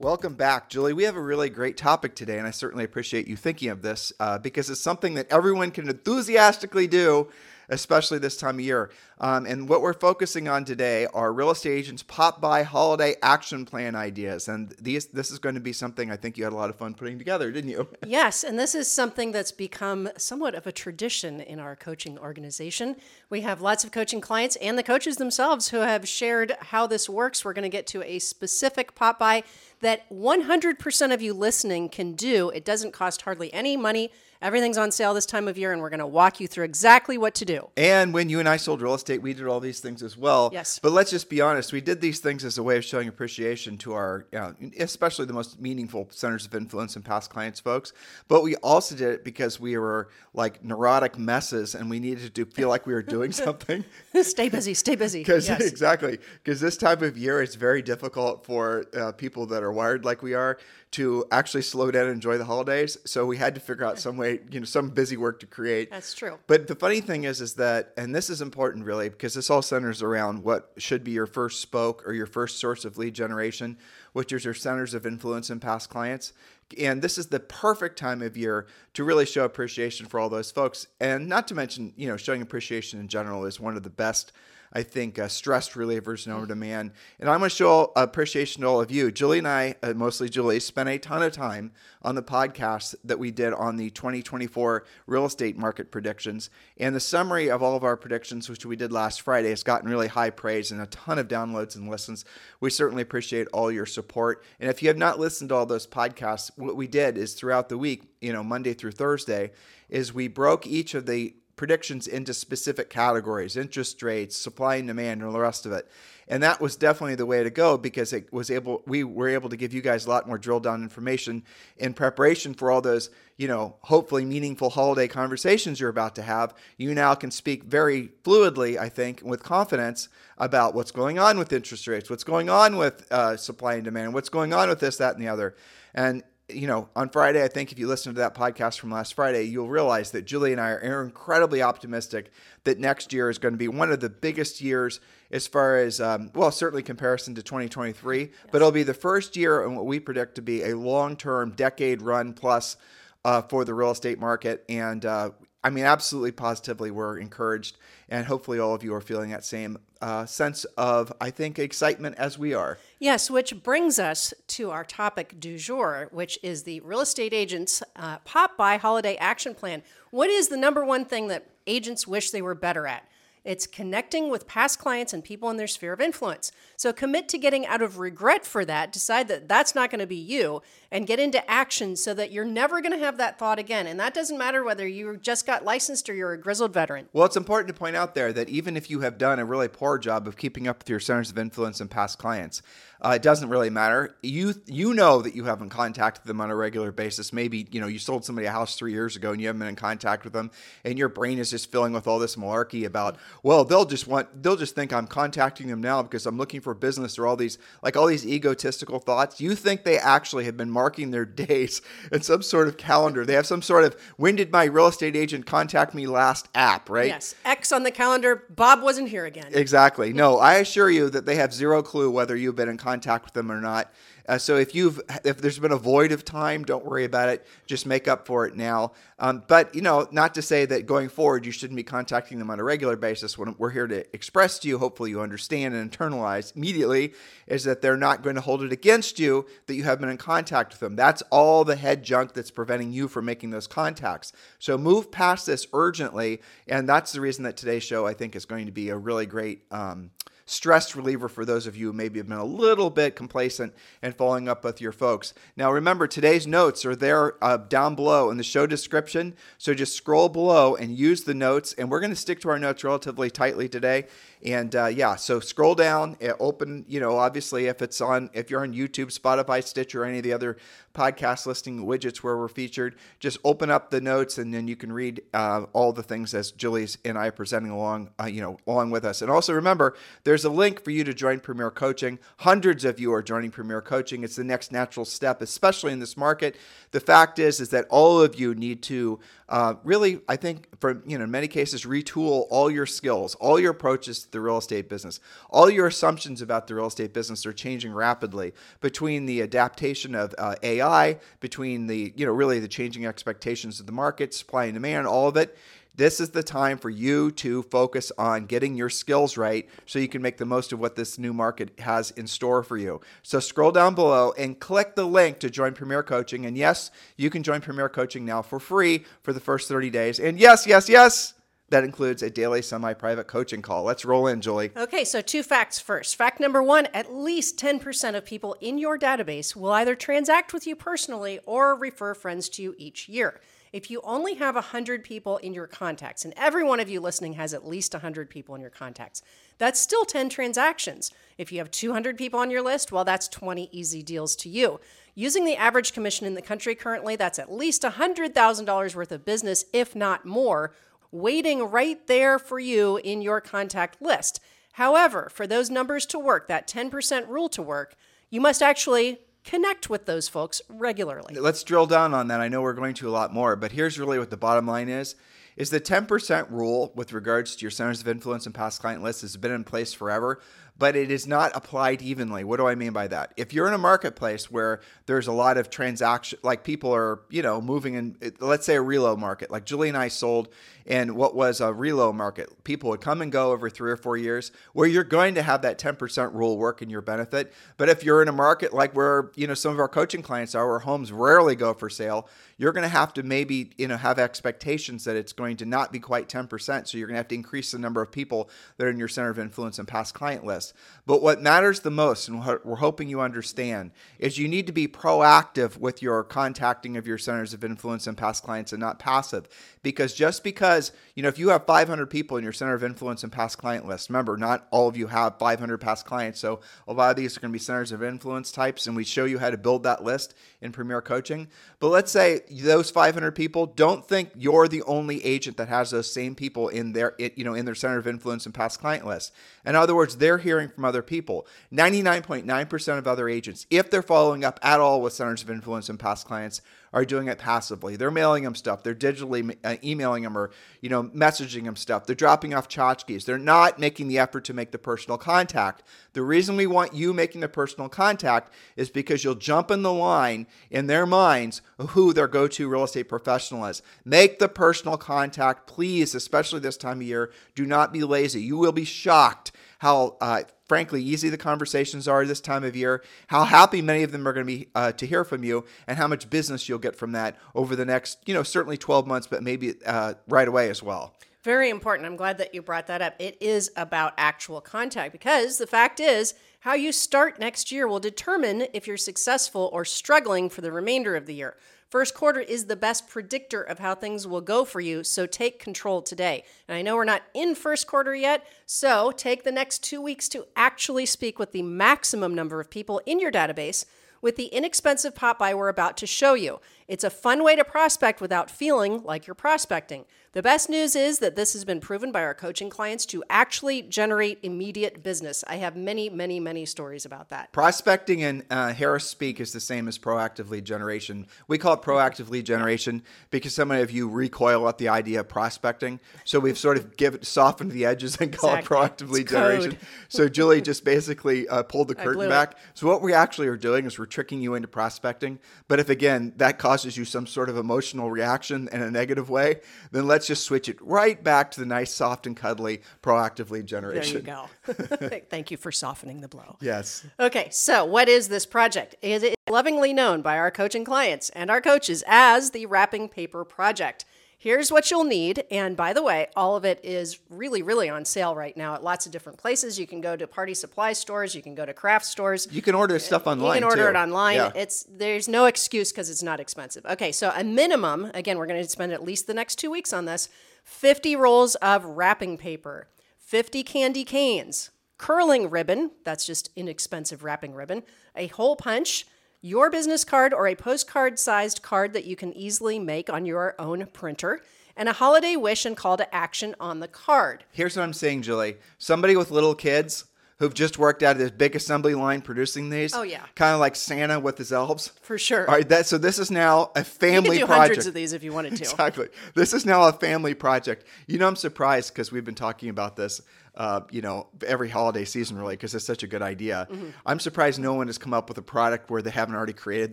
Welcome back, Julie. We have a really great topic today, and I certainly appreciate you thinking of this uh, because it's something that everyone can enthusiastically do especially this time of year. Um, and what we're focusing on today are real estate agents pop by holiday action plan ideas. And these, this is going to be something I think you had a lot of fun putting together, didn't you? yes, and this is something that's become somewhat of a tradition in our coaching organization. We have lots of coaching clients and the coaches themselves who have shared how this works. We're going to get to a specific pop by that 100% of you listening can do. It doesn't cost hardly any money Everything's on sale this time of year, and we're going to walk you through exactly what to do. And when you and I sold real estate, we did all these things as well. Yes. But let's just be honest, we did these things as a way of showing appreciation to our, you know, especially the most meaningful centers of influence and past clients folks. But we also did it because we were like neurotic messes and we needed to feel like we were doing something. stay busy, stay busy. Because yes. exactly, because this time of year it's very difficult for uh, people that are wired like we are to actually slow down and enjoy the holidays. So we had to figure out some way, you know, some busy work to create. That's true. But the funny thing is, is that, and this is important really, because this all centers around what should be your first spoke or your first source of lead generation, which is your centers of influence and past clients. And this is the perfect time of year to really show appreciation for all those folks. And not to mention, you know, showing appreciation in general is one of the best I think, uh, stress relievers and over demand. And I'm going to show appreciation to all of you. Julie and I, uh, mostly Julie, spent a ton of time on the podcast that we did on the 2024 real estate market predictions. And the summary of all of our predictions, which we did last Friday, has gotten really high praise and a ton of downloads and listens. We certainly appreciate all your support. And if you have not listened to all those podcasts, what we did is throughout the week, you know, Monday through Thursday, is we broke each of the predictions into specific categories interest rates supply and demand and all the rest of it. And that was definitely the way to go because it was able we were able to give you guys a lot more drill down information in preparation for all those you know hopefully meaningful holiday conversations you're about to have. You now can speak very fluidly i think with confidence about what's going on with interest rates what's going on with uh, supply and demand what's going on with this that and the other. And you know, on Friday, I think if you listen to that podcast from last Friday, you'll realize that Julie and I are incredibly optimistic that next year is going to be one of the biggest years as far as, um, well, certainly comparison to 2023, yes. but it'll be the first year in what we predict to be a long term, decade run plus uh, for the real estate market. And uh, I mean, absolutely positively, we're encouraged. And hopefully, all of you are feeling that same uh, sense of, I think, excitement as we are. Yes, which brings us to our topic du jour, which is the real estate agents uh, pop by holiday action plan. What is the number one thing that agents wish they were better at? It's connecting with past clients and people in their sphere of influence. So commit to getting out of regret for that, decide that that's not going to be you, and get into action so that you're never going to have that thought again. And that doesn't matter whether you just got licensed or you're a grizzled veteran. Well, it's important to point out there that even if you have done a really poor job of keeping up with your centers of influence and past clients, uh, it doesn't really matter. You you know that you haven't contacted them on a regular basis. Maybe you know you sold somebody a house three years ago and you haven't been in contact with them, and your brain is just filling with all this malarkey about well they'll just want they'll just think I'm contacting them now because I'm looking for business or all these like all these egotistical thoughts. You think they actually have been marking their days in some sort of calendar. They have some sort of when did my real estate agent contact me last app, right? Yes, X on the calendar. Bob wasn't here again. Exactly. No, I assure you that they have zero clue whether you've been in contact contact with them or not. Uh, so if you've if there's been a void of time, don't worry about it. Just make up for it now. Um, but you know, not to say that going forward you shouldn't be contacting them on a regular basis. What we're here to express to you, hopefully you understand and internalize immediately, is that they're not going to hold it against you that you have been in contact with them. That's all the head junk that's preventing you from making those contacts. So move past this urgently, and that's the reason that today's show I think is going to be a really great. Um, stress reliever for those of you who maybe have been a little bit complacent and following up with your folks. Now, remember, today's notes are there uh, down below in the show description. So just scroll below and use the notes. And we're going to stick to our notes relatively tightly today. And uh, yeah, so scroll down, uh, open, you know, obviously if it's on, if you're on YouTube, Spotify, Stitcher, or any of the other podcast listing widgets where we're featured, just open up the notes and then you can read uh, all the things as Julie's and I are presenting along, uh, you know, along with us. And also remember, there's a link for you to join Premier Coaching. Hundreds of you are joining Premier Coaching. It's the next natural step, especially in this market. The fact is, is that all of you need to uh, really, I think, for you know, in many cases, retool all your skills, all your approaches the real estate business, all your assumptions about the real estate business are changing rapidly between the adaptation of uh, AI, between the you know really the changing expectations of the market, supply and demand, all of it. This is the time for you to focus on getting your skills right so you can make the most of what this new market has in store for you. So scroll down below and click the link to join Premier Coaching. And yes, you can join Premier Coaching now for free for the first 30 days. And yes, yes, yes. That includes a daily semi private coaching call. Let's roll in, Julie. Okay, so two facts first. Fact number one at least 10% of people in your database will either transact with you personally or refer friends to you each year. If you only have 100 people in your contacts, and every one of you listening has at least 100 people in your contacts, that's still 10 transactions. If you have 200 people on your list, well, that's 20 easy deals to you. Using the average commission in the country currently, that's at least $100,000 worth of business, if not more, waiting right there for you in your contact list. However, for those numbers to work, that 10% rule to work, you must actually connect with those folks regularly. Let's drill down on that. I know we're going to a lot more, but here's really what the bottom line is. Is the 10% rule with regards to your centers of influence and past client lists has been in place forever, but it is not applied evenly. What do I mean by that? If you're in a marketplace where there's a lot of transaction, like people are, you know, moving in, let's say a relo market, like Julie and I sold in what was a relo market. People would come and go over three or four years where you're going to have that 10% rule work in your benefit. But if you're in a market like where, you know, some of our coaching clients are, where homes rarely go for sale, you're going to have to maybe, you know, have expectations that it's going to not be quite 10%. So you're going to have to increase the number of people that are in your center of influence and past client list. But what matters the most, and what we're hoping you understand, is you need to be proactive with your contacting of your centers of influence and past clients and not passive. Because just because, you know, if you have 500 people in your center of influence and past client list, remember, not all of you have 500 past clients. So a lot of these are going to be centers of influence types, and we show you how to build that list in Premier Coaching. But let's say those 500 people don't think you're the only agent that has those same people in their, you know, in their center of influence and past client list. In other words, they're hearing from other people. 99.9% of other agents, if they're following up at all with centers of influence and past clients, are doing it passively. They're mailing them stuff. They're digitally uh, emailing them or, you know, messaging them stuff. They're dropping off tchotchkes. They're not making the effort to make the personal contact. The reason we want you making the personal contact is because you'll jump in the line in their minds who their go-to real estate professional is. Make the personal contact, please, especially this time of year. Do not be lazy. You will be shocked how uh, frankly easy the conversations are this time of year, how happy many of them are going to be uh, to hear from you, and how much business you'll get from that over the next, you know, certainly 12 months, but maybe uh, right away as well. Very important. I'm glad that you brought that up. It is about actual contact because the fact is, how you start next year will determine if you're successful or struggling for the remainder of the year. First quarter is the best predictor of how things will go for you, so take control today. And I know we're not in first quarter yet, so take the next two weeks to actually speak with the maximum number of people in your database with the inexpensive pop by we're about to show you. It's a fun way to prospect without feeling like you're prospecting. The best news is that this has been proven by our coaching clients to actually generate immediate business. I have many, many, many stories about that. Prospecting and uh, Harris speak is the same as proactive lead generation. We call it proactive lead generation because so many of you recoil at the idea of prospecting. So we've sort of give, softened the edges and call exactly. it proactive lead generation. So Julie just basically uh, pulled the curtain back. It. So what we actually are doing is we're tricking you into prospecting. But if again that causes you some sort of emotional reaction in a negative way, then let's let's just switch it right back to the nice, soft, and cuddly proactive lead generation. There you go. Thank you for softening the blow. Yes. Okay, so what is this project? It is lovingly known by our coaching clients and our coaches as the Wrapping Paper Project. Here's what you'll need. And by the way, all of it is really, really on sale right now at lots of different places. You can go to party supply stores, you can go to craft stores. You can order stuff online. You can order too. it online. Yeah. It's there's no excuse because it's not expensive. Okay, so a minimum, again, we're going to spend at least the next two weeks on this 50 rolls of wrapping paper. 50 candy canes, curling ribbon, that's just inexpensive wrapping ribbon, a hole punch, your business card or a postcard sized card that you can easily make on your own printer, and a holiday wish and call to action on the card. Here's what I'm saying, Julie. Somebody with little kids who've just worked out of this big assembly line producing these. Oh, yeah. Kind of like Santa with his elves. For sure. All right, that so this is now a You family could do project. hundreds of these if you wanted to. Exactly. This is now a family project. You know, I'm surprised because we've been talking about this, uh, you know, every holiday season really because it's such a good idea. Mm-hmm. I'm surprised no one has come up with a product where they haven't already created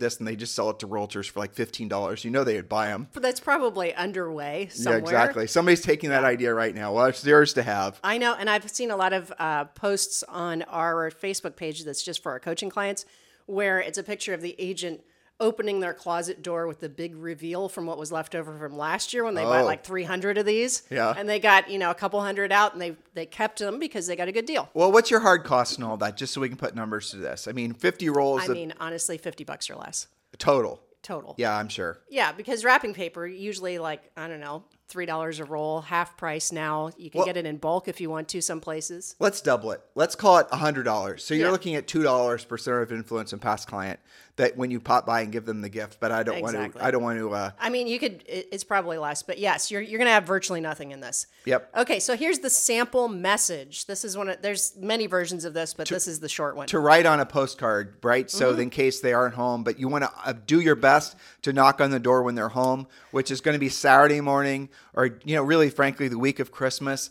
this and they just sell it to realtors for like $15. You know, they would buy them. But that's probably underway somewhere. Yeah, exactly. Somebody's taking that idea right now. Well, it's theirs to have. I know, and I've seen a lot of uh, posts on our Facebook page that's just for our coaching clients, where it's a picture of the agent opening their closet door with the big reveal from what was left over from last year when they bought Oh. like 300 of these. Yeah. and they got you know a couple hundred out, and they they kept them because they got a good deal. Well, what's your hard cost and all that, just so we can put numbers to this? I mean, 50 rolls I of mean, honestly, 50 bucks or less total. total. Yeah, I'm sure. Yeah, because wrapping paper usually like I don't know three dollars a roll, half price now. You can Well- get it in bulk if you want to some places. Let's double it. Let's call it a $100. So you're Yeah. looking at $2 per center of influence and past client that when you pop by and give them the gift, but I don't want to I don't want to uh I mean, you could. It's probably less, but yes, you're you're gonna have virtually nothing in this. Yep. Okay, so here's the sample message. This is one of there's many versions of this, but this is the short one. to write on a postcard, right? So Mm-hmm. in case they aren't home, but you want to uh, do your best to knock on the door when they're home, which is going to be Saturday morning or you know, really frankly the week of Christmas.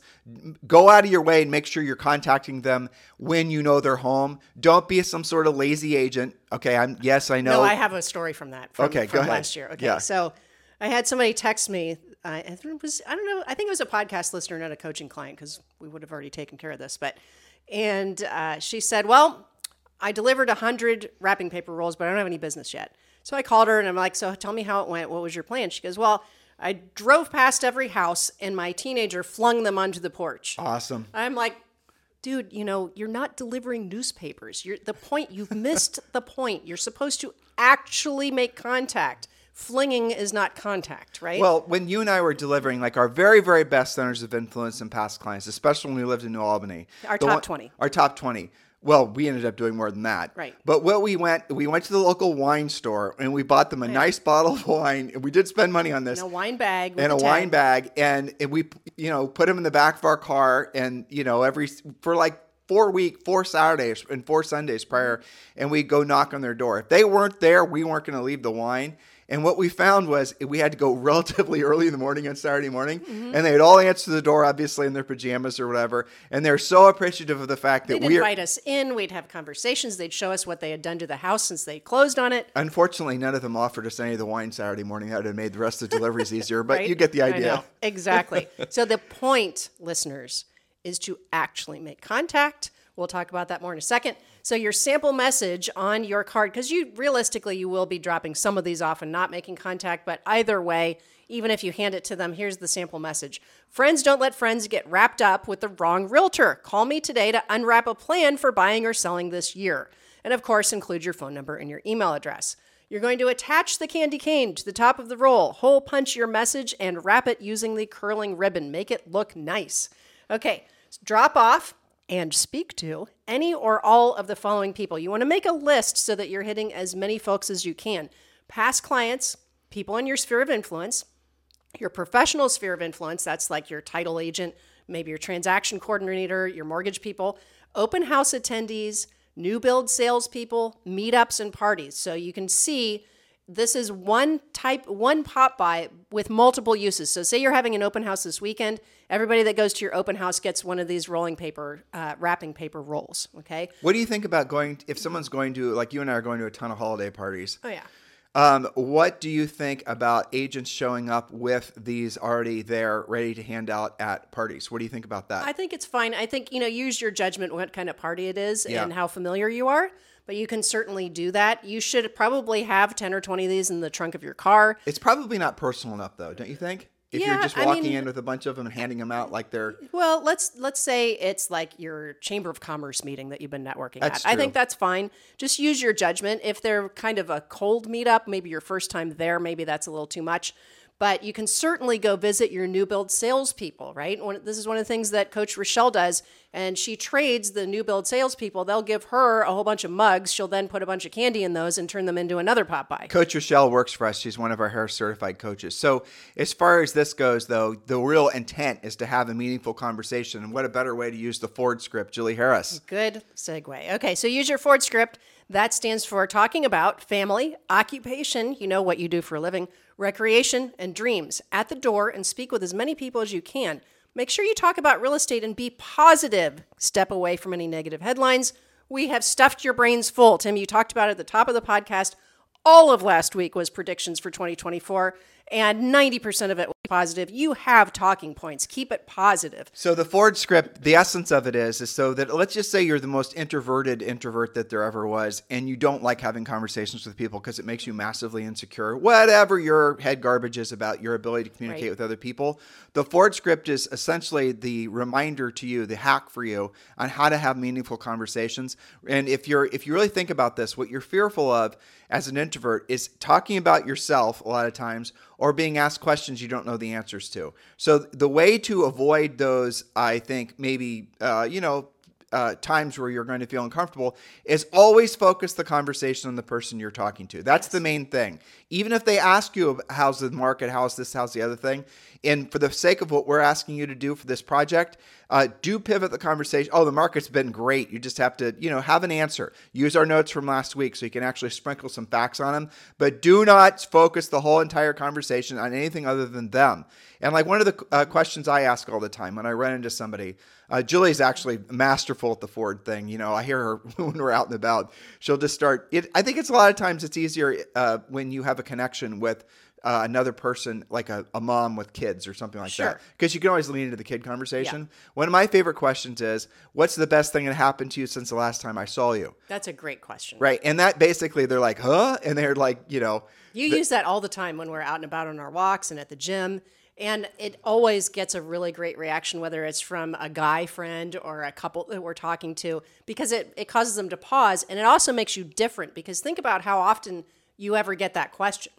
Go out of your way and make sure you're contacting them when you know they're home. Don't be some sort of lazy agent. Okay, I'm yes, I know. no, I have a story from that. From, Okay, go from ahead. last year. Okay, Yeah. so I had somebody text me. Uh, I think it was I don't know. I think it was a podcast listener, not a coaching client, because we would have already taken care of this. But and uh, she said, "Well, I delivered hundred wrapping paper rolls, but I don't have any business yet." So I called her and I'm like, "So tell me how it went. What was your plan?" She goes, "Well." I drove past every house and my teenager flung them onto the porch. awesome. I'm like, dude, you know, you're not delivering newspapers. You're the point. You've missed the point. You're supposed to actually make contact. Flinging is not contact, right? Well, when you and I were delivering like our very, very best centers of influence and past clients, especially when we lived in New Albany, Our top one- 20. our top twenty. Well, we ended up doing more than that. Right. But what we went, we went to the local wine store and we bought them a nice bottle of wine. And we did spend money on this. in a wine bag and a the wine bag, and, and we, you know, put them in the back of our car, and you know, every for like four week, four Saturdays and four Sundays prior, mm-hmm. and we go knock on their door. If they weren't there, we weren't going to leave the wine. And what we found was we had to go relatively early in the morning on Saturday morning, Mm-hmm. and they'd all answer the door, obviously in their pajamas or whatever. And they're so appreciative of the fact that They'd we are. invite us in. We'd have conversations. They'd show us what they had done to the house since they closed on it. Unfortunately, none of them offered us any of the wine Saturday morning. That would have made the rest of the deliveries easier, but right? you get the I idea. know. Exactly. so the point, listeners, is to actually make contact. We'll talk about that more in a second. So your sample message on your card, because you realistically you will be dropping some of these off and not making contact, but either way, even if you hand it to them, here's the sample message. Friends don't let friends get wrapped up with the wrong realtor. Call me today to unwrap a plan for buying or selling this year. And of course, include your phone number and your email address. You're going to attach the candy cane to the top of the roll, hole punch your message, and wrap it using the curling ribbon. Make it look nice. Okay, drop off and speak to any or all of the following people. You want to make a list so that you're hitting as many folks as you can past clients, people in your sphere of influence, your professional sphere of influence, that's like your title agent, maybe your transaction coordinator, your mortgage people, open house attendees, new build salespeople, meetups, and parties. So you can see this is one type, one pop by with multiple uses. So say you're having an open house this weekend, everybody that goes to your open house gets one of these rolling paper, uh, wrapping paper rolls. Okay. What do you think about going if someone's going to like you and I are going to a ton of holiday parties? Oh yeah. Um, what do you think about agents showing up with these already there, ready to hand out at parties? What do you think about that? I think it's fine. I think, you know, use your judgment what kind of party it is Yeah. and how familiar you are, but you can certainly do that. You should probably have 10 or 20 of these in the trunk of your car. it's probably not personal enough, though, don't you think? If Yeah, you're just I walking mean- in with a bunch of them and handing them out like they're Well, let's let's say it's like your chamber of commerce meeting that you've been networking at. I think that's fine. Just use your judgment. If they're kind of a cold meetup, maybe your first time there, maybe that's a little too much. But you can certainly go visit your new build salespeople, right? One, this is one of the things that Coach Rochelle does, and she trades the new build salespeople. They'll give her a whole bunch of mugs. She'll then put a bunch of candy in those and turn them into another pop by. Coach Rochelle works for us. She's one of our Harris certified coaches. So, as far as this goes, though, the real intent is to have a meaningful conversation. And what a better way to use the Ford script, Julie Harris. Good segue. Okay, so use your Ford script. That stands for talking about family, occupation, you know what you do for a living, recreation, and dreams at the door and speak with as many people as you can. Make sure you talk about real estate and be positive. Step away from any negative headlines. We have stuffed your brains full. Tim, you talked about it at the top of the podcast. All of last week was predictions for 2024 and 90% of it positive. You have talking points. Keep it positive. So the Ford script, the essence of it is, is so that let's just say you're the most introverted introvert that there ever was, and you don't like having conversations with people because it makes you massively insecure. Whatever your head garbage is about your ability to communicate Right. with other people, the Ford script is essentially the reminder to you, the hack for you on how to have meaningful conversations. And if you're if you really think about this, what you're fearful of as an introvert is talking about yourself a lot of times or being asked questions you don't know the answers to. So the way to avoid those, I think, maybe uh, you know. Uh, times where you're going to feel uncomfortable is always focus the conversation on the person you're talking to. That's the main thing. Even if they ask you, how's the market, how's this, how's the other thing, and for the sake of what we're asking you to do for this project, uh, do pivot the conversation. Oh, the market's been great. You just have to, you know, have an answer. Use our notes from last week so you can actually sprinkle some facts on them. But do not focus the whole entire conversation on anything other than them. And like one of the uh, questions I ask all the time when I run into somebody, uh, Julie's actually masterful at the Ford thing. You know, I hear her when we're out and about. She'll just start. It, I think it's a lot of times it's easier uh, when you have a connection with uh, another person, like a, a mom with kids or something like Sure. that, because you can always lean into the kid conversation. One of my favorite questions is, "What's the best thing that happened to you since the last time I saw you?" That's a great question. Right, and that basically they're like, "Huh?" and they're like, you know, You use that all the time when we're out and about on our walks and at the gym. And it always gets a really great reaction, whether it's from a guy friend or a couple that we're talking to, because it, it causes them to pause. And it also makes you different because think about how often you ever get that question.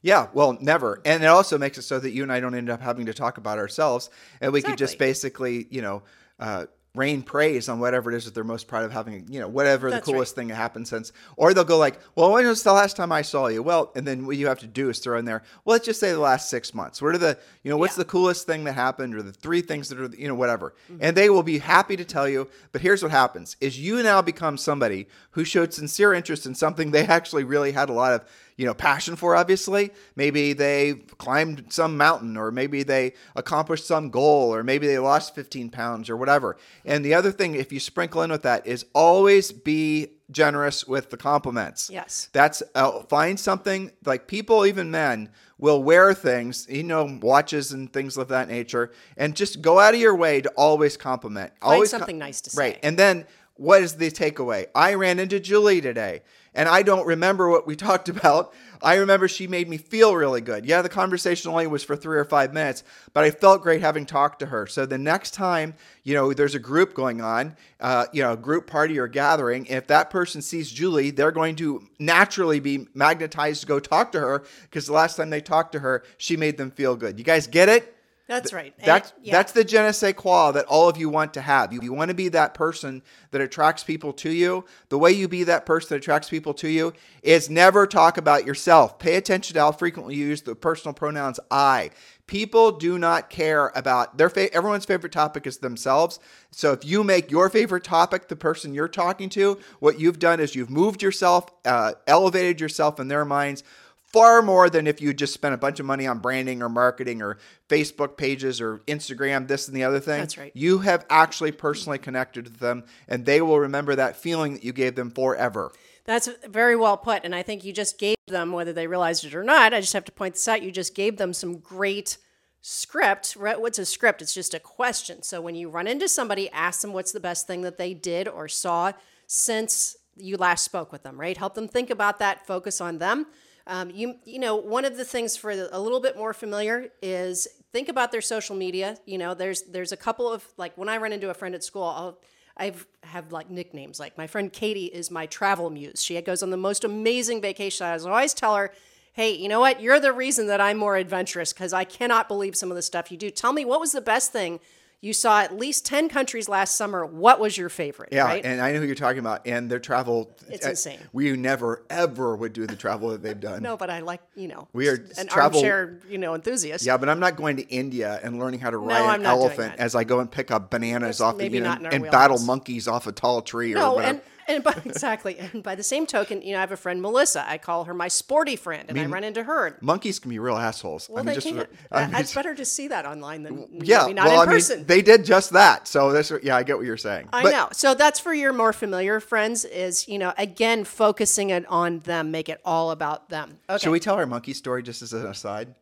Yeah, well, never. And it also makes it so that you and I don't end up having to talk about ourselves. And we could just basically, you know, uh, rain praise on whatever it is that they're most proud of having, you know, whatever That's the coolest thing that happened since. Or they'll go like, well, when was the last time I saw you? Well, and then what you have to do is throw in there, well, let's just say the last six months. What are the, you know, what's Yeah. the coolest thing that happened or the three things that are, you know, whatever. Mm-hmm. And they will be happy to tell you. But here's what happens is you now become somebody who showed sincere interest in something they actually really had a lot of you know passion for obviously maybe they climbed some mountain or maybe they accomplished some goal or maybe they lost 15 pounds or whatever and the other thing if you sprinkle in with that is always be generous with the compliments Yes. that's uh, find something like people even men will wear things you know watches and things of that nature and just go out of your way to always compliment always com- something nice to say. right and then what is the takeaway? I ran into Julie today and I don't remember what we talked about. I remember she made me feel really good. Yeah, the conversation only was for three or five minutes, but I felt great having talked to her. So the next time, you know, there's a group going on, uh, you know, a group party or gathering, if that person sees Julie, they're going to naturally be magnetized to go talk to her because the last time they talked to her, she made them feel good. You guys get it? That's right. That's yeah. that's the je ne sais quoi that all of you want to have. You, you want to be that person that attracts people to you. The way you be that person that attracts people to you is never talk about yourself. Pay attention to how frequently you use the personal pronouns I. People do not care about their fa- everyone's favorite topic is themselves. So if you make your favorite topic the person you're talking to, what you've done is you've moved yourself, uh, elevated yourself in their minds far more than if you just spent a bunch of money on branding or marketing or Facebook pages or Instagram, this and the other thing. That's right. You have actually personally connected with them, and they will remember that feeling that you gave them forever. That's very well put. And I think you just gave them, whether they realized it or not, I just have to point this out, you just gave them some great script. Right? What's a script? It's just a question. So when you run into somebody, ask them what's the best thing that they did or saw since you last spoke with them, right? Help them think about that, focus on them. Um, you you know one of the things for the, a little bit more familiar is think about their social media. You know, there's there's a couple of like when I run into a friend at school, I'll I've have like nicknames. Like my friend Katie is my travel muse. She goes on the most amazing vacation. I always tell her, hey, you know what? You're the reason that I'm more adventurous because I cannot believe some of the stuff you do. Tell me, what was the best thing? You saw at least 10 countries last summer. What was your favorite? Yeah, right? and I know who you're talking about, and their travel. It's uh, insane. We never ever would do the travel that they've done. no, but I like, you know, We are an travel- armchair, you know, enthusiast. Yeah, but I'm not going to India and learning how to ride I'm an elephant as I go and pick up bananas off the you know, not in our and battle monkeys off a tall tree or whatever. and and by, exactly, and by the same token, you know, I have a friend Melissa. I call her my sporty friend, and I, run into her. Monkeys can be real assholes. Well, I mean, they just can't. I uh, mean, it's better to see that online than yeah, maybe not well, in I mean, person. they did just that. So that's yeah, I get what you're saying. I But- know. So that's for your more familiar friends. Is you know again focusing it on them, make it all about them. Okay. Should we tell our monkey story just as an aside?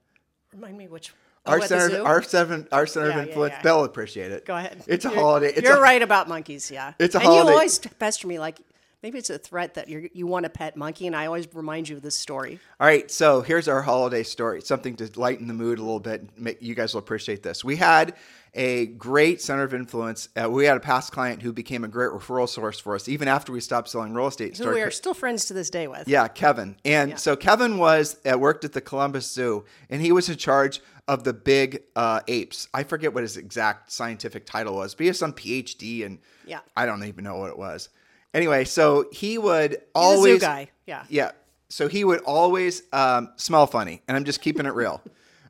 Remind me which. Oh, Our at center, our seven, our center Yeah, of yeah, influence. yeah. They'll appreciate it. Go ahead. It's a You're- holiday. It's you're a, right about monkeys. Yeah. It's a and holiday. you always pester me like maybe it's a threat that you you want a pet monkey, and I always remind you of this story. All right, so here's our holiday story. Something to lighten the mood a little bit. Make, you guys will appreciate this. We had a great center of influence. Uh, we had a past client who became a great referral source for us, even after we stopped selling real estate. Who we are co- still friends to this day with. yeah, Kevin. And so Kevin was uh, worked at the Columbus Zoo, and he was in charge of the big uh, apes. I forget what his exact scientific title was, but he has some PhD, and Yeah. I don't even know what it was. Anyway, so he would always He's a zoo always guy. Yeah. yeah. So he would always um, smell funny, and I'm just keeping it real.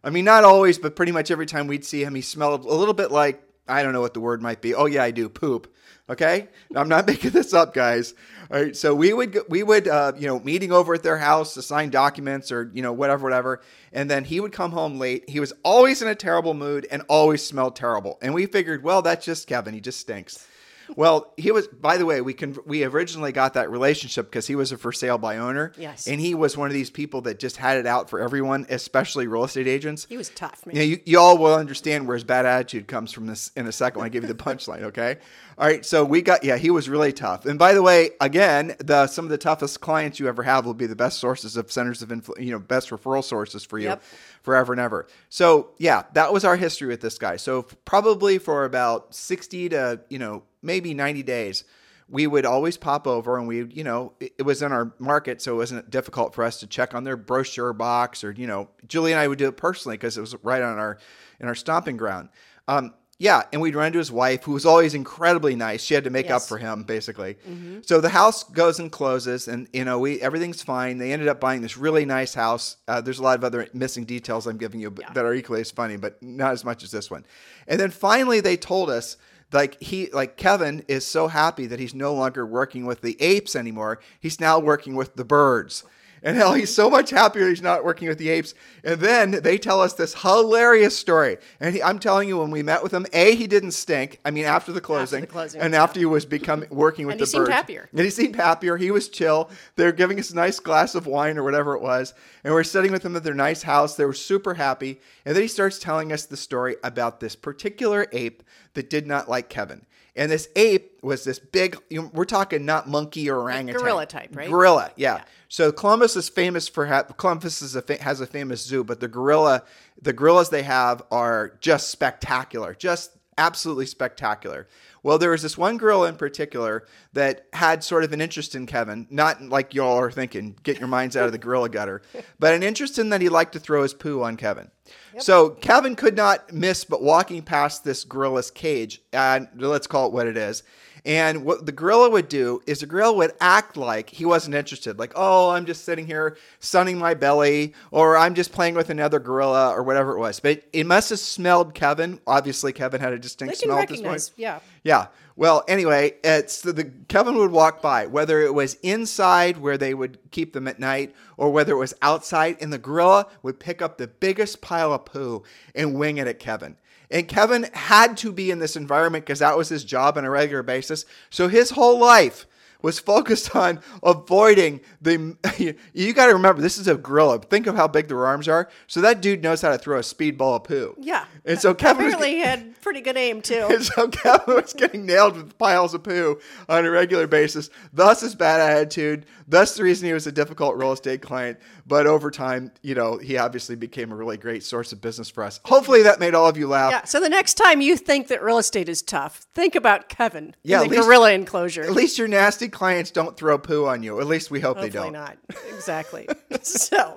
I mean, not always, but pretty much every time we'd see him, he smelled a little bit like I don't know what the word might be. Oh yeah, I do poop. Okay, I'm not making this up, guys. All right, so we would we would uh, you know meeting over at their house to sign documents or you know whatever whatever, and then he would come home late. He was always in a terrible mood and always smelled terrible. And we figured, well, that's just Kevin. He just stinks. Well, he was. By the way, we can we originally got that relationship because he was a for sale by owner. Yes. and he was one of these people that just had it out for everyone, especially real estate agents. He was tough, man. Yeah, you, you all will understand where his bad attitude comes from this in a second when I give you the punchline, okay? All right, so we got yeah, he was really tough. And by the way, again, the some of the toughest clients you ever have will be the best sources of centers of influence, you know, best referral sources for you Yep. forever and ever. So, yeah, that was our history with this guy. So, probably for about 60 to, you know, maybe 90 days, we would always pop over and we, you know, it, was in our market, so it wasn't difficult for us to check on their brochure box or, you know, Julie and I would do it personally because it was right on our in our stomping ground. Um, yeah, and we'd run into his wife, who was always incredibly nice. She had to make up Yes. Mm-hmm. for him, basically. So the house goes and closes, and you know we everything's fine. They ended up buying this really nice house. Uh, there's a lot of other missing details I'm giving you but, that are equally as funny, but not as much as this one. And then finally, they told us like he like Kevin is so happy that he's no longer working with the apes anymore. He's now working with the birds. And hell, he's so much happier he's not working with the apes. And then they tell us this hilarious story. And he, I'm telling you, when we met with him, A, he didn't stink. I mean, after the closing. after the closing, and yeah. after he was becoming working with the bird. And the he seemed birds. happier. And he seemed happier. He was chill. They're giving us a nice glass of wine or whatever it was. And we're sitting with them at their nice house. They were super happy. And then he starts telling us the story about this particular ape that did not like Kevin. And this ape was this big, you know, we're talking not monkey or orangutan. gorilla type, right? Gorilla, yeah. So Columbus is famous for ha- Columbus is a fa- has a famous zoo, but the gorilla, the gorillas they have are just spectacular, just absolutely spectacular. Well, there was this one gorilla in particular that had sort of an interest in Kevin, not like y'all are thinking, get your minds out of the gorilla gutter, but an interest in that he liked to throw his poo on Kevin. So Kevin could not miss but walking past this gorilla's cage, and let's call it what it is. And what the gorilla would do is the gorilla would act like he wasn't interested, like, oh, I'm just sitting here sunning my belly, or I'm just playing with another gorilla, or whatever it was. But it must have smelled Kevin. Obviously, Kevin had a distinct smell at this point. recognize, yeah. Yeah. Well, anyway, it's the, the Kevin would walk by, whether it was inside where they would keep them at night, or whether it was outside, and the gorilla would pick up the biggest pile of poo and wing it at Kevin. And Kevin had to be in this environment because that was his job on a regular basis. So his whole life was focused on avoiding the. You got to remember, this is a gorilla. Think of how big their arms are. So that dude knows how to throw a speedball of poo. Yeah. And so Kevin was Apparently, he had pretty good aim too. and so Kevin was getting nailed with piles of poo on a regular basis. Thus his bad attitude. Thus the reason he was a difficult real estate client. But over time, you know, he obviously became a really great source of business for us. Hopefully that made all of you laugh. Yeah. So the next time you think that real estate is tough, think about Kevin. Yeah, in the least- gorilla enclosure. At least your nasty clients don't throw poo on you. At least we hope they don't. not. Exactly. so,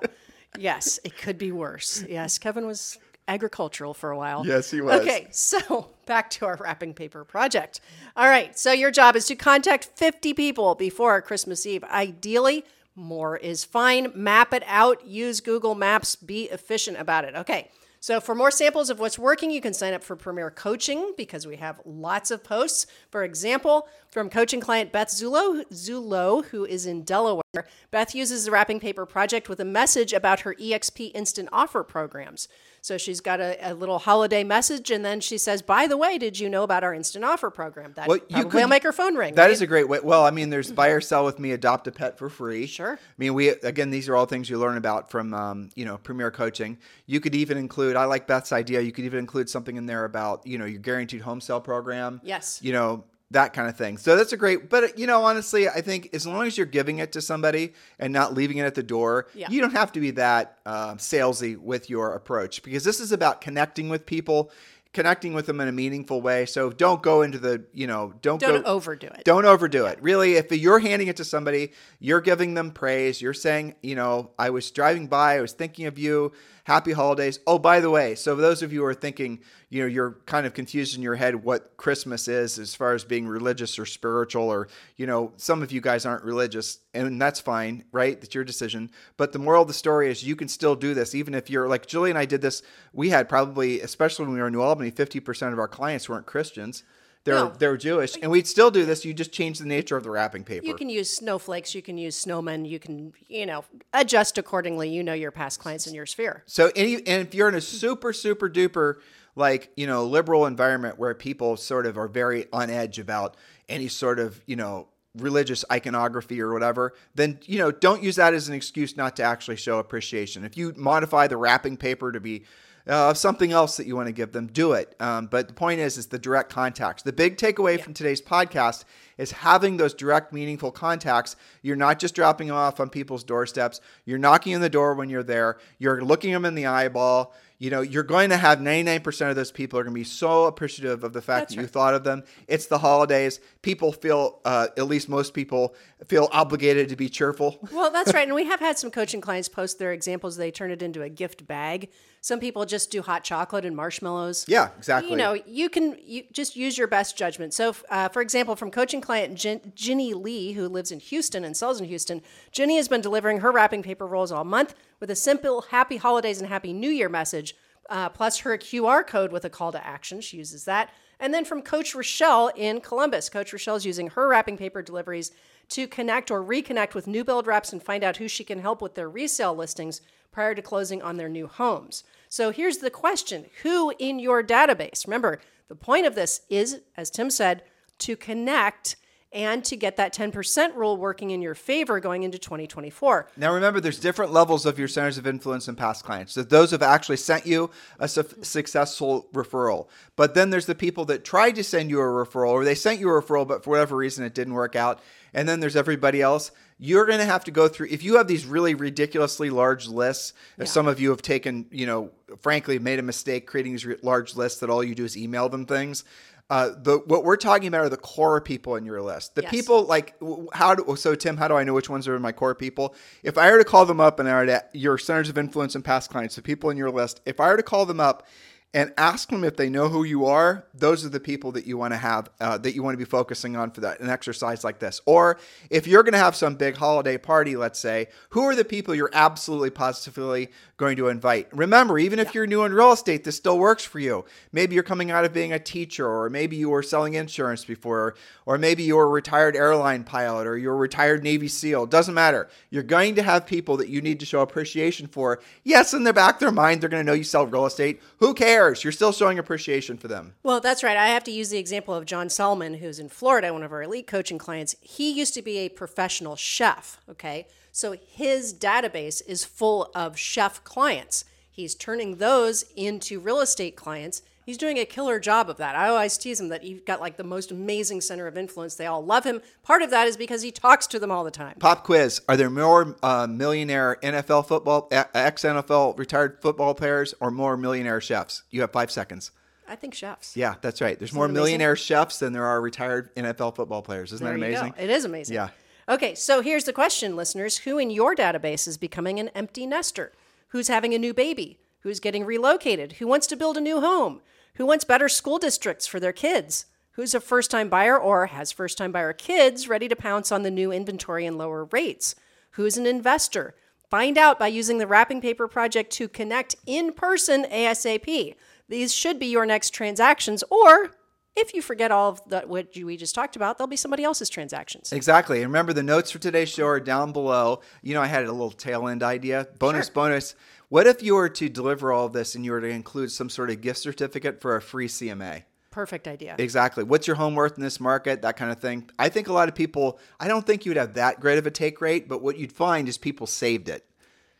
Yes, it could be worse. Yes, Kevin was agricultural for a while. Yes, he was. Okay, so back to our wrapping paper project. All right, so your job is to contact 50 people before Christmas Eve. Ideally, more is fine. Map it out, use Google Maps, be efficient about it. Okay. So, for more samples of what's working, you can sign up for Premier Coaching because we have lots of posts. For example, from coaching client Beth Zulo, Zulo, who is in Delaware, Beth uses the wrapping paper project with a message about her EXP instant offer programs. So she's got a, a, little holiday message, and then she says, "By the way, did you know about our instant offer program?" That well, you will make her phone ring. That right? is a great way. Well, I mean, there's buy or sell with me, adopt a pet for free. Sure. I mean, we again, these are all things you learn about from um, you know Premier Coaching. You could even include. I like Beth's idea. You could even include something in there about you know your guaranteed home sale program. Yes. You know that kind of thing. So that's a great, but you know, honestly, I think as long as you're giving it to somebody and not leaving it at the door, yeah. you don't have to be that uh, salesy with your approach because this is about connecting with people connecting with them in a meaningful way. So don't go into the, you know, don't don't go, overdo it. Don't overdo it. Really, if you're handing it to somebody, you're giving them praise. You're saying, you know, I was driving by, I was thinking of you. Happy holidays. Oh, by the way, so those of you who are thinking, you know, you're kind of confused in your head what Christmas is as far as being religious or spiritual, or, you know, some of you guys aren't religious, and that's fine, right? That's your decision. But the moral of the story is you can still do this, even if you're like Julie and I did this. We had probably, especially when we were in New Albany, 50% of our clients weren't Christians. They're no. they're Jewish, and we'd still do this. You just change the nature of the wrapping paper. You can use snowflakes. You can use snowmen. You can you know adjust accordingly. You know your past clients in your sphere. So any and if you're in a super super duper like you know liberal environment where people sort of are very on edge about any sort of you know religious iconography or whatever, then you know don't use that as an excuse not to actually show appreciation. If you modify the wrapping paper to be uh, something else that you want to give them, do it. Um, but the point is, is the direct contacts. The big takeaway yeah. from today's podcast is having those direct, meaningful contacts. You're not just dropping them off on people's doorsteps. You're knocking on the door when you're there. You're looking them in the eyeball you know, you're going to have 99% of those people are going to be so appreciative of the fact That's that right. you thought of them. It's the holidays. People feel, uh, at least most people, feel obligated to be cheerful. Well, that's right. And we have had some coaching clients post their examples. They turn it into a gift bag. Some people just do hot chocolate and marshmallows. Yeah, exactly. You know, you can you just use your best judgment. So, uh, for example, from coaching client Jen- Ginny Lee, who lives in Houston and sells in Houston, Ginny has been delivering her wrapping paper rolls all month with a simple Happy Holidays and Happy New Year message, uh, plus her QR code with a call to action. She uses that. And then from Coach Rochelle in Columbus. Coach Rochelle is using her wrapping paper deliveries to connect or reconnect with new build reps and find out who she can help with their resale listings prior to closing on their new homes. So here's the question Who in your database? Remember, the point of this is, as Tim said, to connect and to get that 10% rule working in your favor going into 2024. Now, remember, there's different levels of your centers of influence and past clients. So, those have actually sent you a su- successful referral. But then there's the people that tried to send you a referral or they sent you a referral, but for whatever reason it didn't work out. And then there's everybody else. You're going to have to go through, if you have these really ridiculously large lists, if yeah. some of you have taken, you know, frankly, made a mistake creating these large lists that all you do is email them things uh, the what we're talking about are the core people in your list. The yes. people like how do so Tim? How do I know which ones are my core people? If I were to call them up and I were to your centers of influence and past clients, the people in your list, if I were to call them up and ask them if they know who you are. Those are the people that you want to have, uh, that you want to be focusing on for that an exercise like this. Or if you're going to have some big holiday party, let's say, who are the people you're absolutely positively going to invite? Remember, even if you're new in real estate, this still works for you. Maybe you're coming out of being a teacher, or maybe you were selling insurance before, or maybe you're a retired airline pilot, or you're a retired Navy SEAL. Doesn't matter. You're going to have people that you need to show appreciation for. Yes, in the back of their mind, they're going to know you sell real estate. Who cares? cares? You're still showing appreciation for them. Well, that's right. I have to use the example of John Solomon, who's in Florida, one of our elite coaching clients. He used to be a professional chef, okay? So his database is full of chef clients. He's turning those into real estate clients he's doing a killer job of that. I always tease him that he's got like the most amazing center of influence. They all love him. Part of that is because he talks to them all the time. Pop quiz: Are there more uh, millionaire NFL football, ex NFL retired football players, or more millionaire chefs? You have five seconds. I think chefs. Yeah, that's right. There's Isn't more millionaire chefs than there are retired NFL football players. Isn't there that amazing? It is amazing. Yeah. Okay, so here's the question, listeners: Who in your database is becoming an empty nester? who's having a new baby, who's getting relocated, who wants to build a new home, who wants better school districts for their kids, who's a first time buyer or has first time buyer kids ready to pounce on the new inventory and lower rates, who's an investor. Find out by using the Wrapping Paper Project to connect in person ASAP. These should be your next transactions, or if you forget all of the, what we just talked about, there'll be somebody else's transactions. Exactly. And remember, the notes for today's show are down below. You know, I had a little tail end idea. Bonus, Sure. bonus. What if you were to deliver all of this and you were to include some sort of gift certificate for a free CMA? Perfect idea. Exactly. What's your home worth in this market? That kind of thing. I think a lot of people, I don't think you'd have that great of a take rate, but what you'd find is people saved it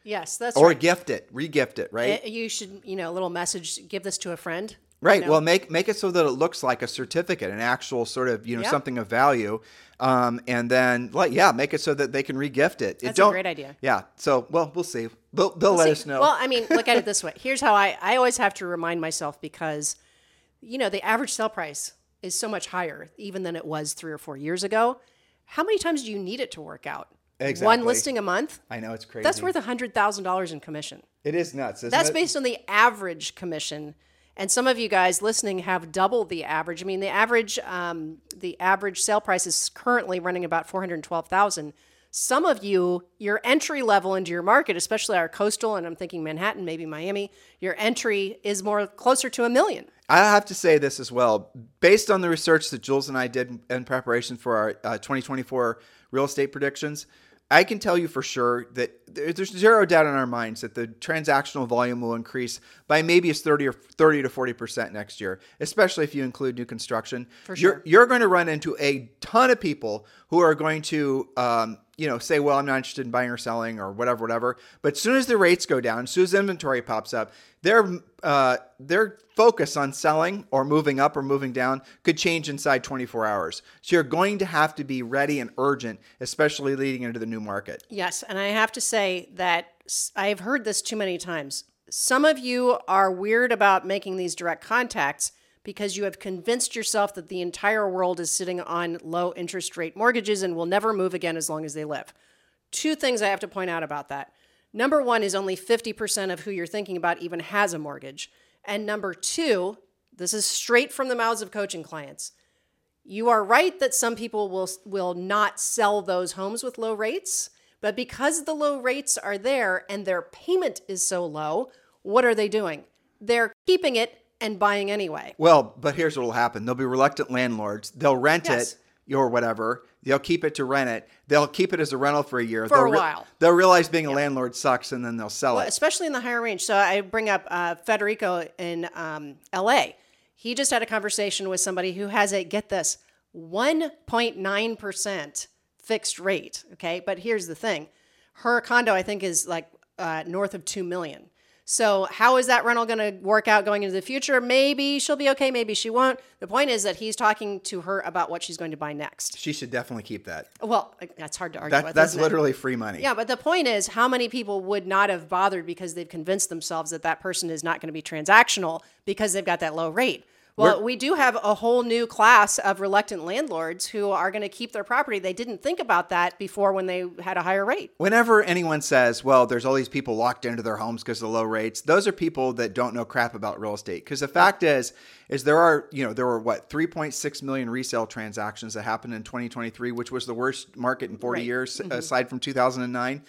Yes, that's or right. gift it, re-gift it, right? Uh, You should, you know, a little message, give this to a friend. Right. you know? Well, make make it so that it looks like a certificate, an actual sort of you know Yeah. something of value, um, and then like yeah, make it so that they can regift it. it That's a don't- great idea. Yeah. So well, we'll see. They'll, they'll let See, us know. Well, I mean, look at it this way. Here's how I, I always have to remind myself because, you know, the average sale price is so much higher even than it was three or four years ago. How many times do you need it to work out? Exactly. One listing a month? I know it's crazy. That's worth $100,000 in commission. it is nuts. Isn't That's it? based on the average commission. And some of you guys listening have double the average. I mean, the average um, the average sale price is currently running about four hundred twelve thousand. Some of you, your entry level into your market, especially our coastal, and I'm thinking Manhattan, maybe Miami, your entry is more closer to a million. I have to say this as well. Based on the research that Jules and I did in preparation for our uh, 2024 real estate predictions, I can tell you for sure that there's zero doubt in our minds that the transactional volume will increase by maybe as 30 or 30 to 40 percent next year, especially if you include new construction. For sure. You're, you're going to run into a ton of people who are going to, um, you know, say, "Well, I'm not interested in buying or selling or whatever, whatever." But as soon as the rates go down, as soon as inventory pops up, their uh, their focus on selling or moving up or moving down could change inside 24 hours. So you're going to have to be ready and urgent, especially leading into the new market. Yes, and I have to say that I've heard this too many times. Some of you are weird about making these direct contacts because you have convinced yourself that the entire world is sitting on low interest rate mortgages and will never move again as long as they live. Two things I have to point out about that. Number one is only 50% of who you're thinking about even has a mortgage. And number two, this is straight from the mouths of coaching clients. You are right that some people will will not sell those homes with low rates, but because the low rates are there and their payment is so low, what are they doing? They're keeping it and buying anyway. Well, but here's what will happen: they'll be reluctant landlords. They'll rent Yes. it or whatever. They'll keep it to rent it. They'll keep it as a rental for a year. For they'll a while. They'll realize being a landlord sucks, and then they'll sell Well, it. especially in the higher range. So I bring up uh, Federico in um, LA. He just had a conversation with somebody who has a get this 1.9% fixed rate. Okay. But here's the thing her condo, I think, is like uh, north of 2 million. So, how is that rental going to work out going into the future? Maybe she'll be okay, maybe she won't. The point is that he's talking to her about what she's going to buy next. She should definitely keep that. Well, that's hard to argue That, with. that's isn't it? literally free money. Yeah, but the point is, how many people would not have bothered because they've convinced themselves that that person is not going to be transactional because they've got that low rate? Well, We're- we do have a whole new class of reluctant landlords who are going to keep their property. They didn't think about that before when they had a higher rate. Whenever anyone says, well, there's all these people locked into their homes because of the low rates, those are people that don't know crap about real estate. Because the fact is, is there are, you know, there were what, 3.6 million resale transactions that happened in 2023, which was the worst market in 40 Right. years, aside from 2009.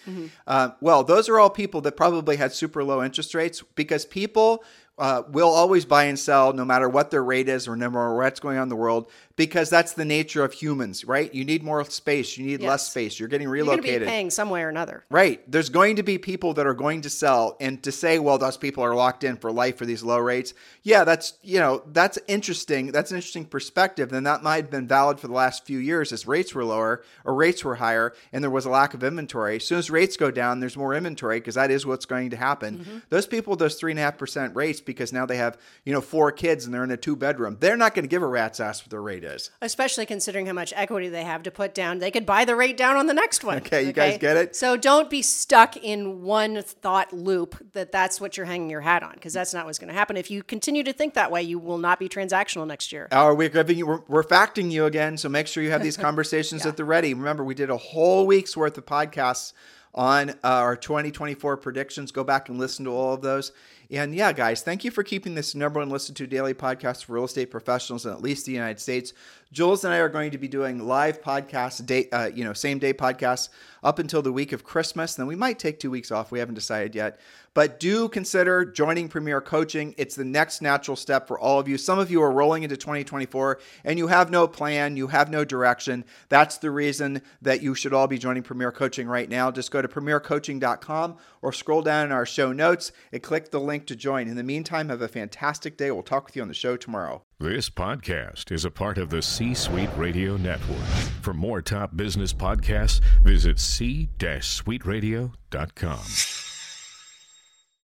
Uh, well, those are all people that probably had super low interest rates because people uh, will always buy and sell no matter what their rate is or no matter what's going on in the world because that's the nature of humans, right? You need more space, you need less space, you're getting relocated. You're to relocated. be paying some way or another. Right. There's going to be people that are going to sell and to say, well, those people are locked in for life for these low rates. Yeah, that's, you know, that's interesting. That's an interesting perspective. Then that might have been valid for the last few years as rates were lower or rates were higher and there was a lack of inventory. As soon as rates go down, there's more inventory because that is what's going to happen. Mm-hmm. Those people, those three and a half percent rates because now they have, you know, four kids and they're in a two bedroom. They're not going to give a rat's ass what their rate is. Especially considering how much equity they have to put down. They could buy the rate down on the next one. Okay, you guys get it? So don't be stuck in one thought loop that that's what you're hanging your hat on because that's not what's going to happen. If you continue to think that way, you will not be transactional next year. Are we giving you? We're, we're facting you again, so make sure you have these conversations at the ready. Remember, we did a whole week's worth of podcasts on uh, our 2024 predictions. Go back and listen to all of those. And yeah, guys, thank you for keeping this number one listened to daily podcast for real estate professionals in at least the United States. Jules and I are going to be doing live podcasts, day, uh, you know, same day podcasts up until the week of Christmas. Then we might take two weeks off. We haven't decided yet. But do consider joining Premier Coaching. It's the next natural step for all of you. Some of you are rolling into 2024 and you have no plan, you have no direction. That's the reason that you should all be joining Premier Coaching right now. Just go to premiercoaching.com or scroll down in our show notes and click the link to join. In the meantime, have a fantastic day. We'll talk with you on the show tomorrow. This podcast is a part of the C Suite Radio Network. For more top business podcasts, visit c-suiteradio.com.